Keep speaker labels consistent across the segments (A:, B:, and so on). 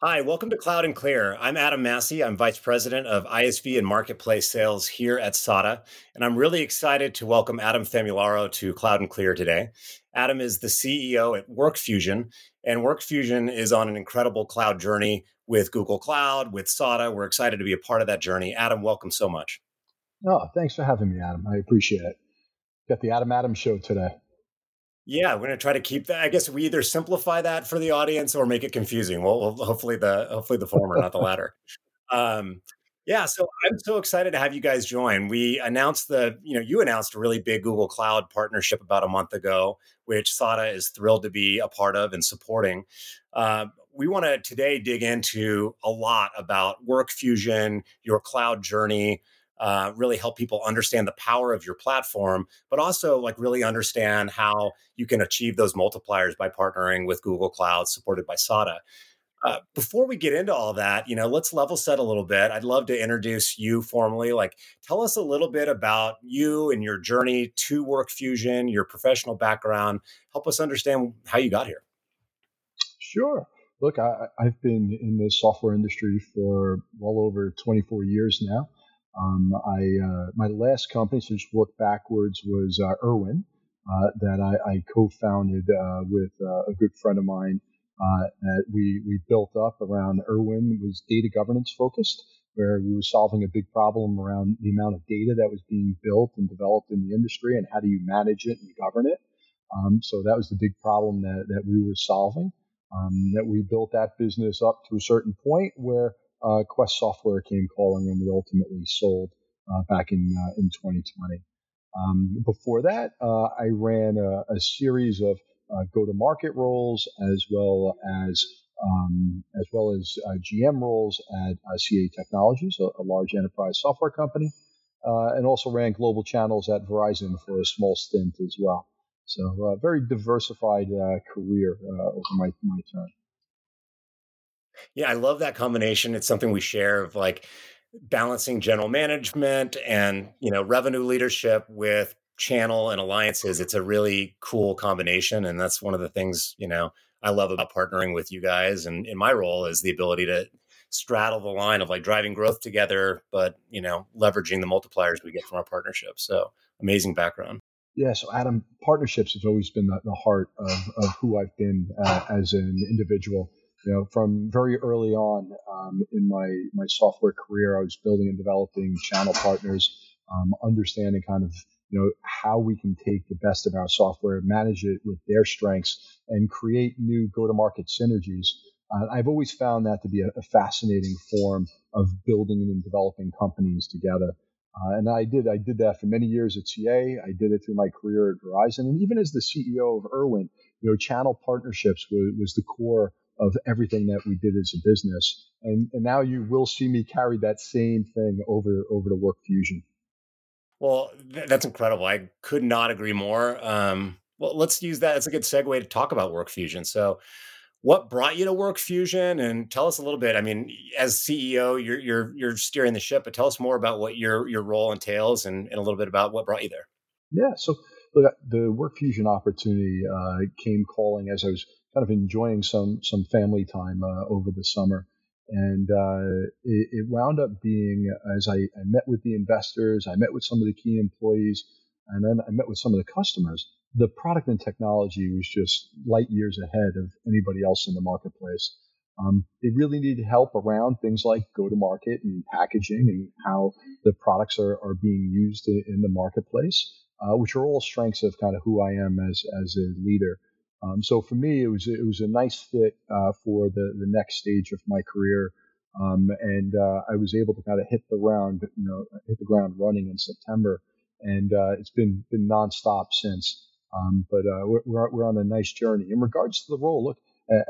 A: Hi, welcome to Cloud and Clear. I'm Adam Massey. I'm Vice President of ISV and Marketplace Sales here at SADA, and I'm really excited to welcome Adam Famularo to Cloud and Clear today. Adam is the CEO at WorkFusion, and WorkFusion is on an incredible cloud journey with Google Cloud, with SADA. We're excited to be a part of that journey. Adam, welcome so much.
B: Oh, thanks for having me, Adam. I appreciate it. Got the Adam Adams show today.
A: Yeah, we're going to try to keep that. I guess we either simplify that for the audience or make it confusing. Well, hopefully the hopefully the former, not the latter. Um, yeah, so I'm so excited to have you guys join. We announced the, you know, you announced a really big Google Cloud partnership about a month ago, which SADA is thrilled to be a part of and supporting. Uh, we want to today dig into a lot about WorkFusion, your cloud journey, uh, really help people understand the power of your platform, but also like really understand how you can achieve those multipliers by partnering with Google Cloud supported by SADA. Uh, before we get into all that, you know, let's level set a little bit. I'd love to introduce you formally. Like, tell us a little bit about you and your journey to WorkFusion, your professional background. Help us understand how you got here.
B: Sure. Look, I, have been in the software industry for well over 24 years now. Um, I uh, my last company, so just work backwards, was uh, erwin uh, that I, I co-founded uh, with uh, a good friend of mine. Uh, that we we built up around erwin was data governance focused, where we were solving a big problem around the amount of data that was being built and developed in the industry, and how do you manage it and govern it. Um, so that was the big problem that that we were solving. Um, that we built that business up to a certain point where uh, Quest Software came calling, and we ultimately sold uh, back in uh, in 2020. Um, before that, uh, I ran a, a series of uh, go-to-market roles as well as um, as well as GM roles at CA Technologies, a, a, large enterprise software company, and also ran global channels at Verizon for a small stint as well. So, a very diversified career over my my term.
A: Yeah, I love that combination. It's something we share of like balancing general management and, you know, revenue leadership with channel and alliances. It's a really cool combination. And that's one of the things, you know, I love about partnering with you guys. And in my role is the ability to straddle the line of like driving growth together, but, you know, leveraging the multipliers we get from our partnership. So amazing background.
B: Yeah, so Adam, partnerships have always been the, the heart of, of who I've been uh, as an individual you know, from very early on um, in my my software career, I was building and developing channel partners, um, understanding kind of you know how we can take the best of our software, manage it with their strengths, and create new go-to-market synergies. Uh, I've always found that to be a, a, fascinating form of building and developing companies together. Uh, and I did I did that for many years at CA. I did it through my career at Verizon, and even as the CEO of erwin, you know, channel partnerships was, was the core of everything that we did as a business. And, and now you will see me carry that same thing over over to WorkFusion.
A: Well, th- that's incredible. I could not agree more. Um, well, let's use that as a good segue to talk about WorkFusion. So, what brought you to WorkFusion, and tell us a little bit. I mean, as CEO, you're you're you're steering the ship, but tell us more about what your your role entails, and, and a little bit about what brought you there.
B: Yeah. So, look, the WorkFusion opportunity uh, came calling as I was kind of enjoying some some family time uh, over the summer. And uh, it, it, wound up being as I, I, met with the investors, I met with some of the key employees, and then I met with some of the customers. The product and technology was just light years ahead of anybody else in the marketplace. Um, they really needed help around things like go to market and packaging and how the products are, are being used in, the marketplace, uh, which are all strengths of kind of who I am as, as a leader. Um, so for me, it was it was a nice fit uh, for the the next stage of my career, um, and uh, I was able to kind of hit the ground, you know, hit the ground running in September, and uh, it's been been nonstop since. Um, but uh, we're we're on a nice journey. In regards to the role, look,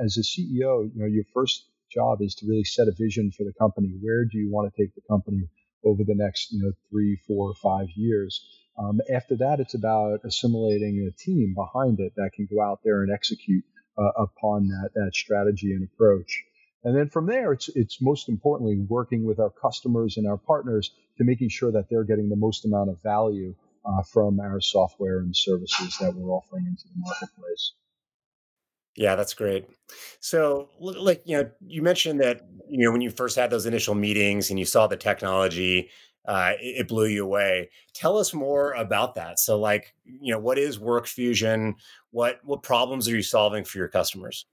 B: as a CEO, you know, your first job is to really set a vision for the company. Where do you want to take the company over the next, you know, three, four, five years? Um, after that, it's about assimilating a team behind it that can go out there and execute uh, upon that, that strategy and approach. And then from there, it's, it's most importantly working with our customers and our partners to making sure that they're getting the most amount of value uh, from our software and services that we're offering into the marketplace.
A: Yeah, that's great. So, like, you know, you mentioned that, you know, when you first had those initial meetings and you saw the technology, uh, it, it blew you away. Tell us more about that. So, like, you know, what is WorkFusion? What what problems are you solving for your customers?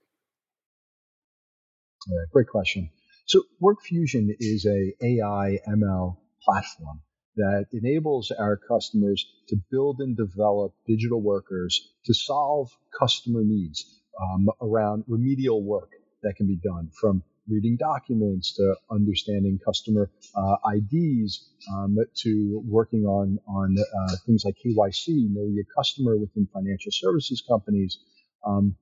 B: Yeah, great question. So WorkFusion is a AI ML platform that enables our customers to build and develop digital workers to solve customer needs um, around remedial work that can be done from reading documents to understanding customer uh, IDs um, to working on on uh, things like KYC, know your customer within financial services companies. Um,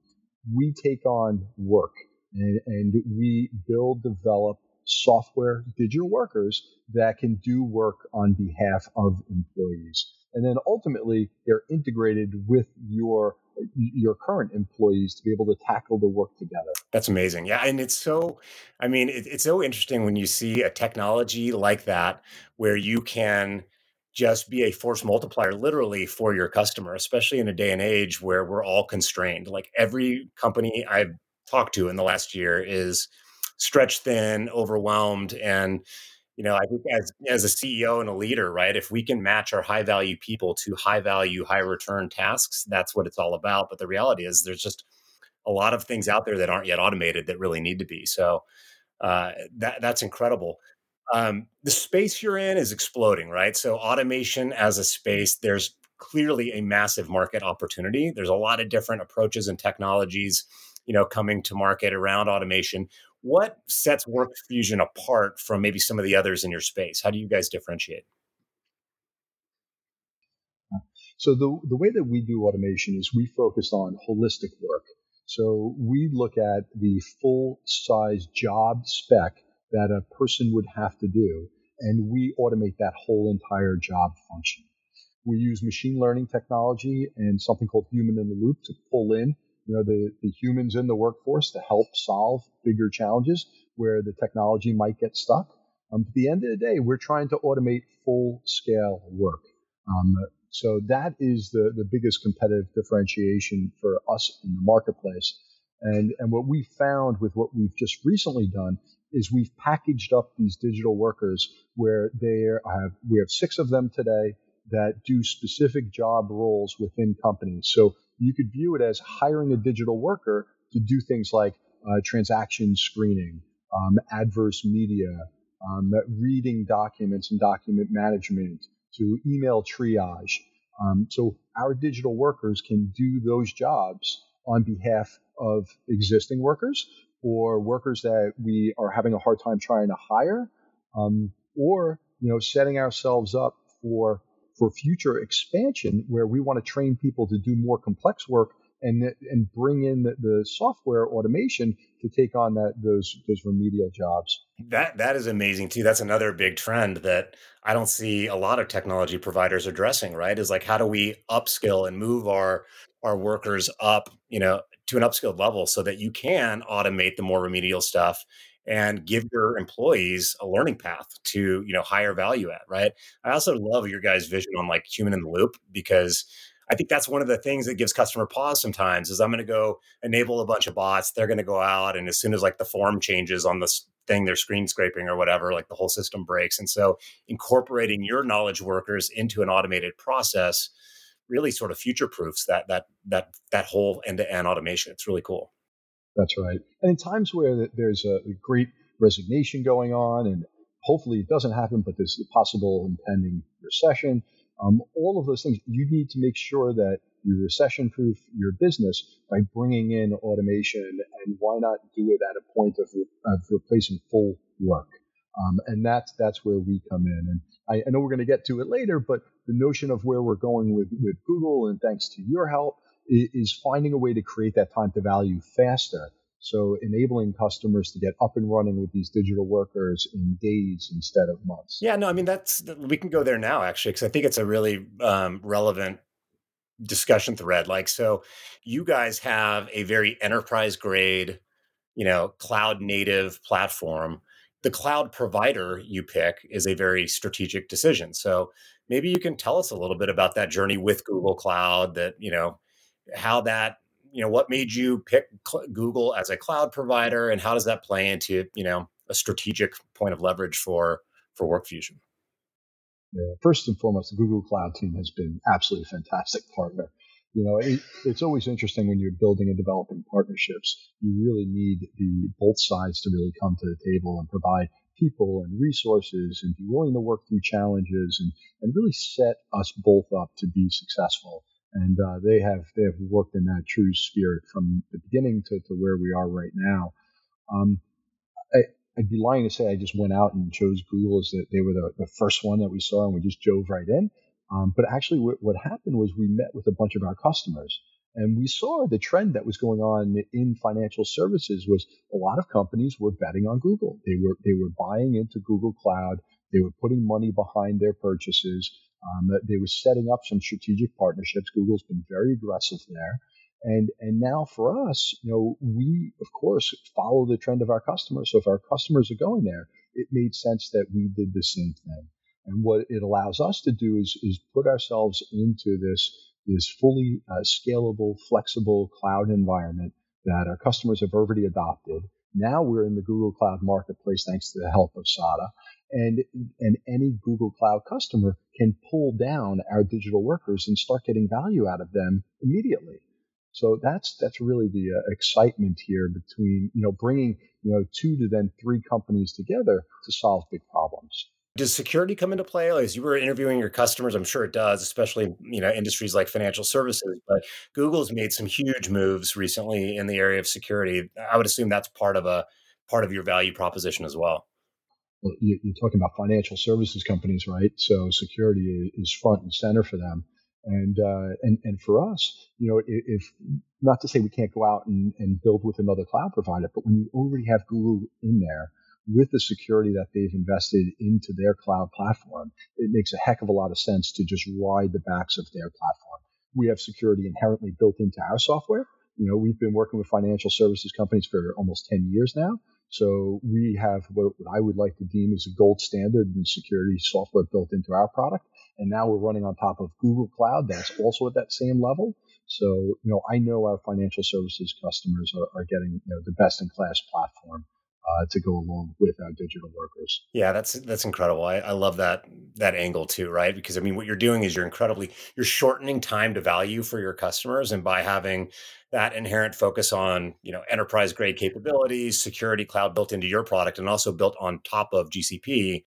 B: we take on work and, and we build, develop software digital workers that can do work on behalf of employees. And then ultimately, they're integrated with your your current employees to be able to tackle the work together.
A: That's amazing. Yeah, and it's so, I mean, it, it's so interesting when you see a technology like that where you can just be a force multiplier literally for your customer, especially in a day and age where we're all constrained. Like every company I've talked to in the last year is stretched thin, overwhelmed, and you know, I think as as a CEO and a leader, right? If we can match our high value people to high value, high return tasks, that's what it's all about. But the reality is, there's just a lot of things out there that aren't yet automated that really need to be. So uh, that that's incredible. Um, the space you're in is exploding, right? So automation as a space, there's clearly a massive market opportunity. There's a lot of different approaches and technologies, you know, coming to market around automation. What sets Work Fusion apart from maybe some of the others in your space? How do you guys differentiate?
B: Uh, so the, the way that we do automation is we focus on holistic work. So we look at the full size job spec that a person would have to do, and we automate that whole entire job function. We use machine learning technology and something called human in the loop to pull in, you know, the, the humans in the workforce to help solve bigger challenges where the technology might get stuck. Um, at the end of the day, we're trying to automate full scale work. Um, so that is the, the biggest competitive differentiation for us in the marketplace. And, and what we found with what we've just recently done is we've packaged up these digital workers where they have, we have six of them today that do specific job roles within companies. So you could view it as hiring a digital worker to do things like uh, transaction screening, um, adverse media, um, reading documents and document management, to email triage. Um, so our digital workers can do those jobs on behalf of existing workers or workers that we are having a hard time trying to hire, um, or you know setting ourselves up for for future expansion where we want to train people to do more complex work and and bring in the, the, software automation to take on that those those remedial jobs.
A: That that is amazing too. That's another big trend that I don't see a lot of technology providers addressing, right? Is like how do we upskill and move our our workers up, you know, to an upskilled level so that you can automate the more remedial stuff and give your employees a learning path to you know higher value at right? I also love your guys vision on like human in the loop because i think that's one of the things that gives customer pause sometimes is i'm going to go enable a bunch of bots they're going to go out and as soon as like the form changes on this thing they're screen scraping or whatever like the whole system breaks and so incorporating your knowledge workers into an automated process really sort of future proofs that that that that whole end to end automation. It's really cool
B: that's right. And in times where there's a great resignation going on, and hopefully it doesn't happen, but there's a possible impending recession, um, all of those things, you need to make sure that you recession proof your business by bringing in automation. And why not do it at a point of, of replacing full work? Um, and that's that's where we come in. And I, I know we're going to get to it later, but the notion of where we're going with, with Google, and thanks to your help, is finding a way to create that time to value faster. So enabling customers to get up and running with these digital workers in days instead of months.
A: Yeah, no, I mean that's we can go there now actually because I think it's a really um, relevant discussion thread. Like, so you guys have a very enterprise grade, you know, cloud native platform. The cloud provider you pick is a very strategic decision. So maybe you can tell us a little bit about that journey with Google Cloud. That you know how that you know, what made you pick Google as a cloud provider, and how does that play into you know a strategic point of leverage for for WorkFusion?
B: Yeah, first and foremost, the Google Cloud team has been absolutely fantastic partner. You know, it, it's always interesting when you're building and developing partnerships. You really need the both sides to really come to the table and provide people and resources and be willing to work through challenges and, and really set us both up to be successful. And uh, they have they have worked in that true spirit from the beginning to, to where we are right now. Um, I, I'd be lying to say I just went out and chose Google as that they were the, the first one that we saw and we just drove right in. Um, but actually, what, what happened was we met with a bunch of our customers and we saw the trend that was going on in financial services was a lot of companies were betting on Google. They were they were buying into Google Cloud. They were putting money behind their purchases. Um, they were setting up some strategic partnerships. Google's been very aggressive there. And and now for us, you know, we of course follow the trend of our customers. So if our customers are going there, it made sense that we did the same thing. And what it allows us to do is is put ourselves into this this fully uh, scalable, flexible cloud environment that our customers have already adopted. Now we're in the Google Cloud Marketplace thanks to the help of SADA. And, and any Google Cloud customer can pull down our digital workers and start getting value out of them immediately. So that's that's really the uh, excitement here between you know bringing you know two to then three companies together to solve big problems.
A: Does security come into play? As you were interviewing your customers, I'm sure it does, especially you know industries like financial services. But Google's made some huge moves recently in the area of security. I would assume that's part of a part of your value proposition as well.
B: You're talking about financial services companies, right? So security is front and center for them. And uh, and and for us, you know, if not to say we can't go out and, and build with another cloud provider, but when you already have Google in there, with the security that they've invested into their cloud platform, it makes a heck of a lot of sense to just ride the backs of their platform. We have security inherently built into our software. You know, we've been working with financial services companies for almost 10 years now. So we have what, I would like to deem as a gold standard in security software built into our product. And now we're running on top of Google Cloud. That's also at that same level. So, you know, I know our financial services customers are, are getting, you know, the best in class platform uh, to go along with our digital workers.
A: Yeah, that's that's incredible. I, I love that that angle too, right? Because I mean, what you're doing is you're incredibly you're shortening time to value for your customers, and by having that inherent focus on you know enterprise grade capabilities, security cloud built into your product, and also built on top of GCP,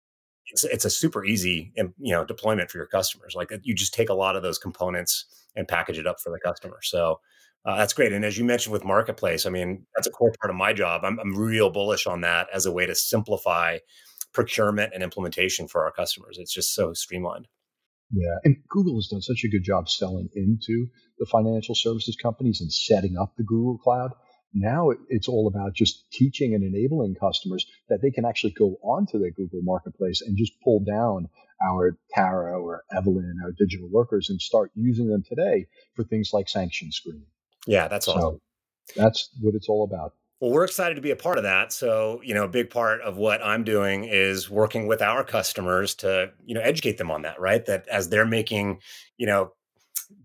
A: it's it's a super easy you know deployment for your customers. Like you just take a lot of those components and package it up for the customer. So uh, that's great. And as you mentioned with Marketplace, I mean, that's a core part of my job. I'm, I'm real bullish on that as a way to simplify procurement and implementation for our customers. It's just so streamlined.
B: Yeah. And Google has done such a good job selling into the financial services companies and setting up the Google Cloud. Now it's all about just teaching and enabling customers that they can actually go onto the Google Marketplace and just pull down our Tara or Evelyn, our digital workers, and start using them today for things like sanction screening.
A: Yeah, that's awesome.
B: So that's what it's all about.
A: Well, we're excited to be a part of that. So, you know, a big part of what I'm doing is working with our customers to, you know, educate them on that, right? That as they're making, you know,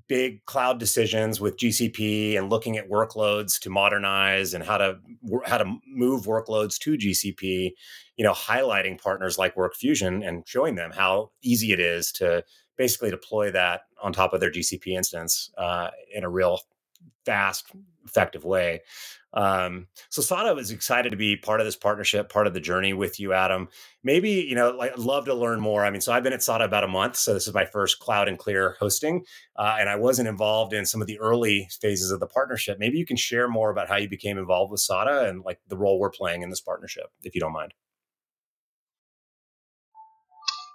A: big cloud decisions with GCP and looking at workloads to modernize and how to how to move workloads to GCP, you know, highlighting partners like WorkFusion and showing them how easy it is to basically deploy that on top of their GCP instance uh, in a real fast, effective way. Um, so SADA is excited to be part of this partnership, part of the journey with you, Adam. Maybe, you know, like I'd love to learn more. I mean, so I've been at SADA about a month. So this is my first cloud and clear hosting. Uh, and I wasn't involved in some of the early phases of the partnership. Maybe you can share more about how you became involved with SADA and like the role we're playing in this partnership, if you don't mind.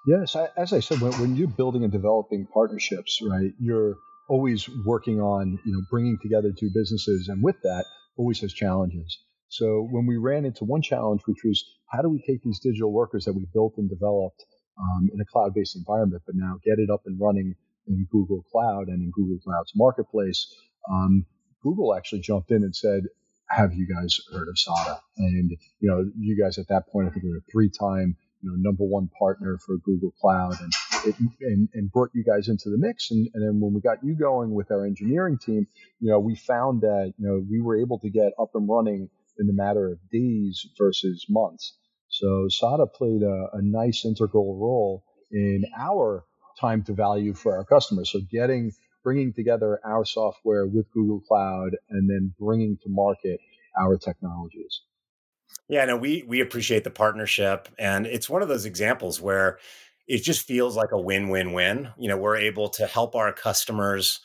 B: Yes, I, as I said, when, when you're building and developing partnerships, right, you're always working on you know bringing together two businesses, and with that always has challenges. So when we ran into one challenge, which was how do we take these digital workers that we built and developed um, in a cloud-based environment, but now get it up and running in Google Cloud and in Google Cloud's marketplace, um, Google actually jumped in and said, "Have you guys heard of SADA?" And you know, you guys at that point, I think we were a three-time you know number one partner for Google Cloud, and it, and, and brought you guys into the mix. And, and then when we got you going with our engineering team, you know, we found that you know we were able to get up and running in the matter of days versus months. So SADA played a, a nice integral role in our time to value for our customers. So getting bringing together our software with Google Cloud and then bringing to market our technologies.
A: Yeah, no, we we appreciate the partnership, and it's one of those examples where it just feels like a win-win-win. You know, we're able to help our customers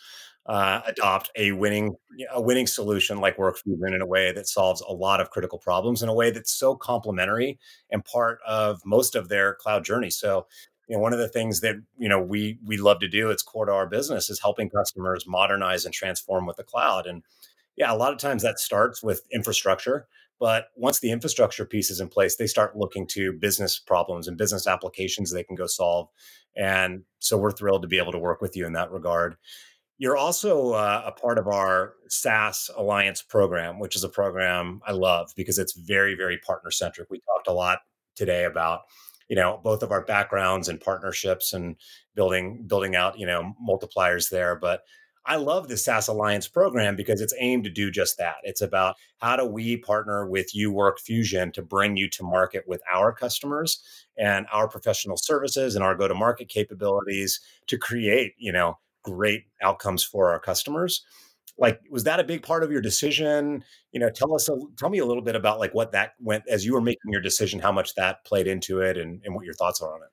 A: uh, adopt a winning a winning solution like WorkFusion in a way that solves a lot of critical problems in a way that's so complementary and part of most of their cloud journey. So, you know, one of the things that you know we we love to do, it's core to our business, is helping customers modernize and transform with the cloud. And yeah, a lot of times that starts with infrastructure but once the infrastructure piece is in place, they start looking to business problems and business applications they can go solve. And so we're thrilled to be able to work with you in that regard. You're also uh, a part of our SaaS Alliance program, which is a program I love because it's very, very partner centric. We talked a lot today about you know both of our backgrounds and partnerships and building building out you know multipliers there but I love the SaaS Alliance program because it's aimed to do just that. It's about how do we partner with you WorkFusion to bring you to market with our customers and our professional services and our go to market capabilities to create, you know, great outcomes for our customers. Like, was that a big part of your decision? You know, tell us, a, tell me a little bit about like what that went as you were making your decision, how much that played into it, and, and what your thoughts are on it.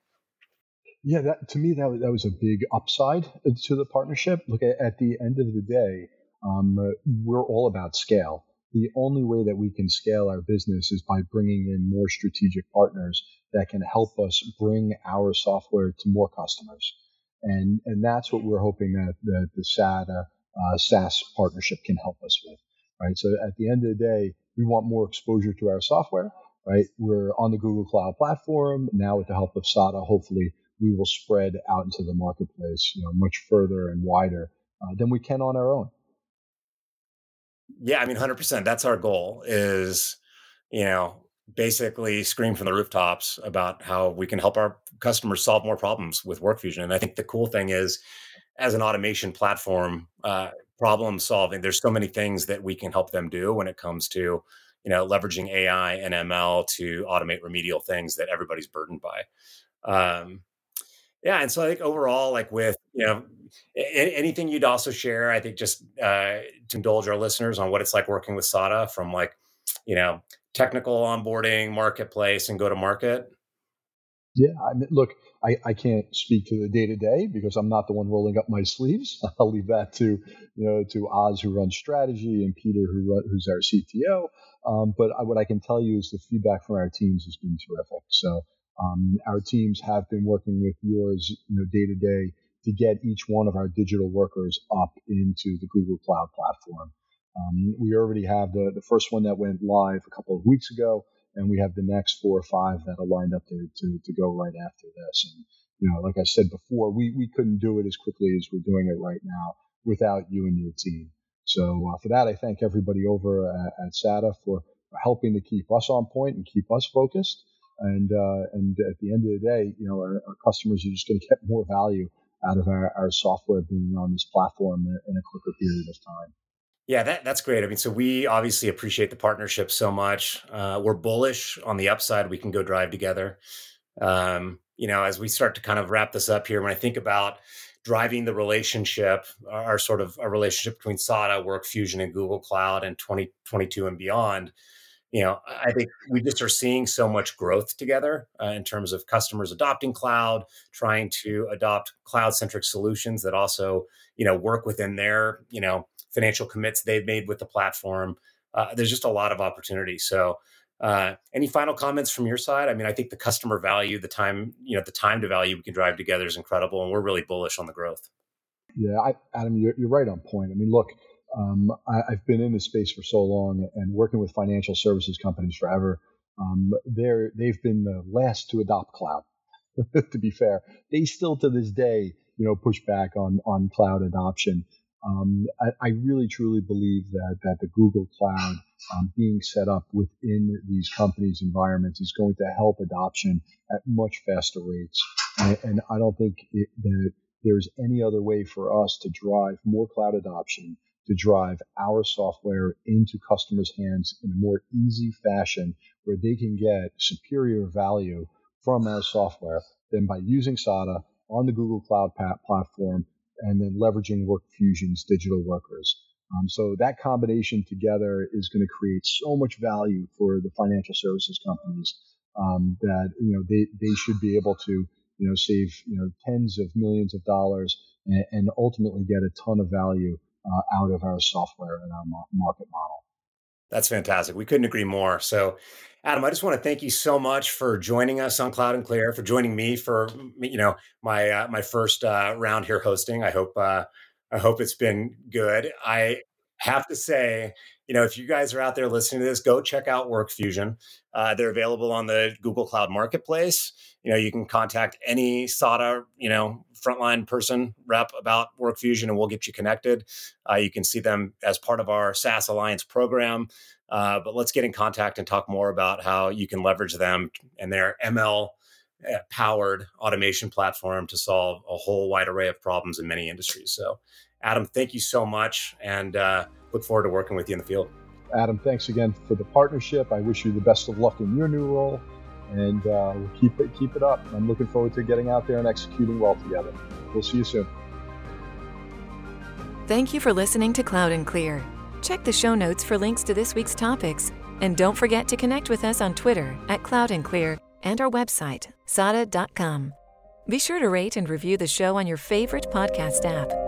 B: Yeah, that to me that that was a big upside to the partnership. Look, at, at the end of the day, um, we're all about scale. The only way that we can scale our business is by bringing in more strategic partners that can help us bring our software to more customers, and and that's what we're hoping that the, the SADA uh, SaaS partnership can help us with. Right. So at the end of the day, we want more exposure to our software. Right. We're on the Google Cloud platform now with the help of SADA. Hopefully we will spread out into the marketplace, you know, much further and wider uh, than we can on our own.
A: Yeah, I mean, hundred percent. That's our goal. Is you know basically scream from the rooftops about how we can help our customers solve more problems with WorkFusion. And I think the cool thing is, as an automation platform, uh, problem solving, there's so many things that we can help them do when it comes to you know leveraging AI and ML to automate remedial things that everybody's burdened by. Um, yeah, and so I think overall, like with you know anything you'd also share, I think just uh, to indulge our listeners on what it's like working with SADA from like you know technical onboarding, marketplace, and go to market.
B: Yeah, I mean, look, I, I can't speak to the day to day because I'm not the one rolling up my sleeves. I'll leave that to you know to Oz who runs strategy and Peter who run, who's our CTO. Um, but I, what I can tell you is the feedback from our teams has been terrific. So um, our teams have been working with yours, you know, day to day to get each one of our digital workers up into the Google Cloud platform. Um, we already have the, the first one that went live a couple of weeks ago, and we have the next four or five that are lined up to, to, to go right after this. And, you know, like I said before, we, we couldn't do it as quickly as we're doing it right now without you and your team. So uh, for that, I thank everybody over at, at SADA for helping to keep us on point and keep us focused. And uh, and at the end of the day, you know, our, our customers are just going to get more value out of our, our software being on this platform in a quicker period of time.
A: Yeah, that, that's great. I mean, so we obviously appreciate the partnership so much. Uh, we're bullish on the upside we can go drive together. Um, you know, as we start to kind of wrap this up here, when I think about driving the relationship, our sort of a relationship between SADA, WorkFusion, and Google Cloud in 2022 and beyond, you know, I think we just are seeing so much growth together uh, in terms of customers adopting cloud, trying to adopt cloud centric solutions that also, you know, work within their, you know, financial commits they've made with the platform. Uh, there's just a lot of opportunity. So, uh, any final comments from your side? I mean, I think the customer value, the time, you know, the time to value we can drive together is incredible, and we're really bullish on the growth.
B: Yeah, I, Adam, you're, you're right on point. I mean, look, um, I, have been in this space for so long and working with financial services companies forever. Um, they're, they've been the last to adopt cloud. to be fair, they still to this day, you know, push back on on cloud adoption. Um, I, I, really truly believe that that the Google Cloud um, being set up within these companies' environments is going to help adoption at much faster rates. And, and I don't think it, that there's any other way for us to drive more cloud adoption, to drive our software into customers' hands in a more easy fashion where they can get superior value from our software than by using SADA on the Google Cloud platform and then leveraging WorkFusion's digital workers. Um, so that combination together is going to create so much value for the financial services companies um, that you know they, they should be able to you know save you know tens of millions of dollars and, and ultimately get a ton of value uh, out of our software and our market model.
A: That's fantastic. We couldn't agree more. So Adam, I just want to thank you so much for joining us on Cloud and Clear, for joining me for you know my uh, my first uh, round here hosting. I hope uh, I hope it's been good. I have to say, you know, if you guys are out there listening to this, go check out WorkFusion. Uh, they're available on the Google Cloud Marketplace. You know, you can contact any SADA, you know, frontline person rep about WorkFusion, and we'll get you connected. Uh, you can see them as part of our SaaS Alliance program. Uh, but let's get in contact and talk more about how you can leverage them and their ML uh, powered automation platform to solve a whole wide array of problems in many industries. So, Adam, thank you so much and uh, look forward to working with you in the field.
B: Adam, thanks again for the partnership. I wish you the best of luck in your new role and uh, we'll keep it, keep it up. I'm looking forward to getting out there and executing well together. We'll see you soon.
C: Thank you for listening to Cloud and Clear. Check the show notes for links to this week's topics. And don't forget to connect with us on Twitter at Cloud and Clear and our website, sada.com. Be sure to rate and review the show on your favorite podcast app.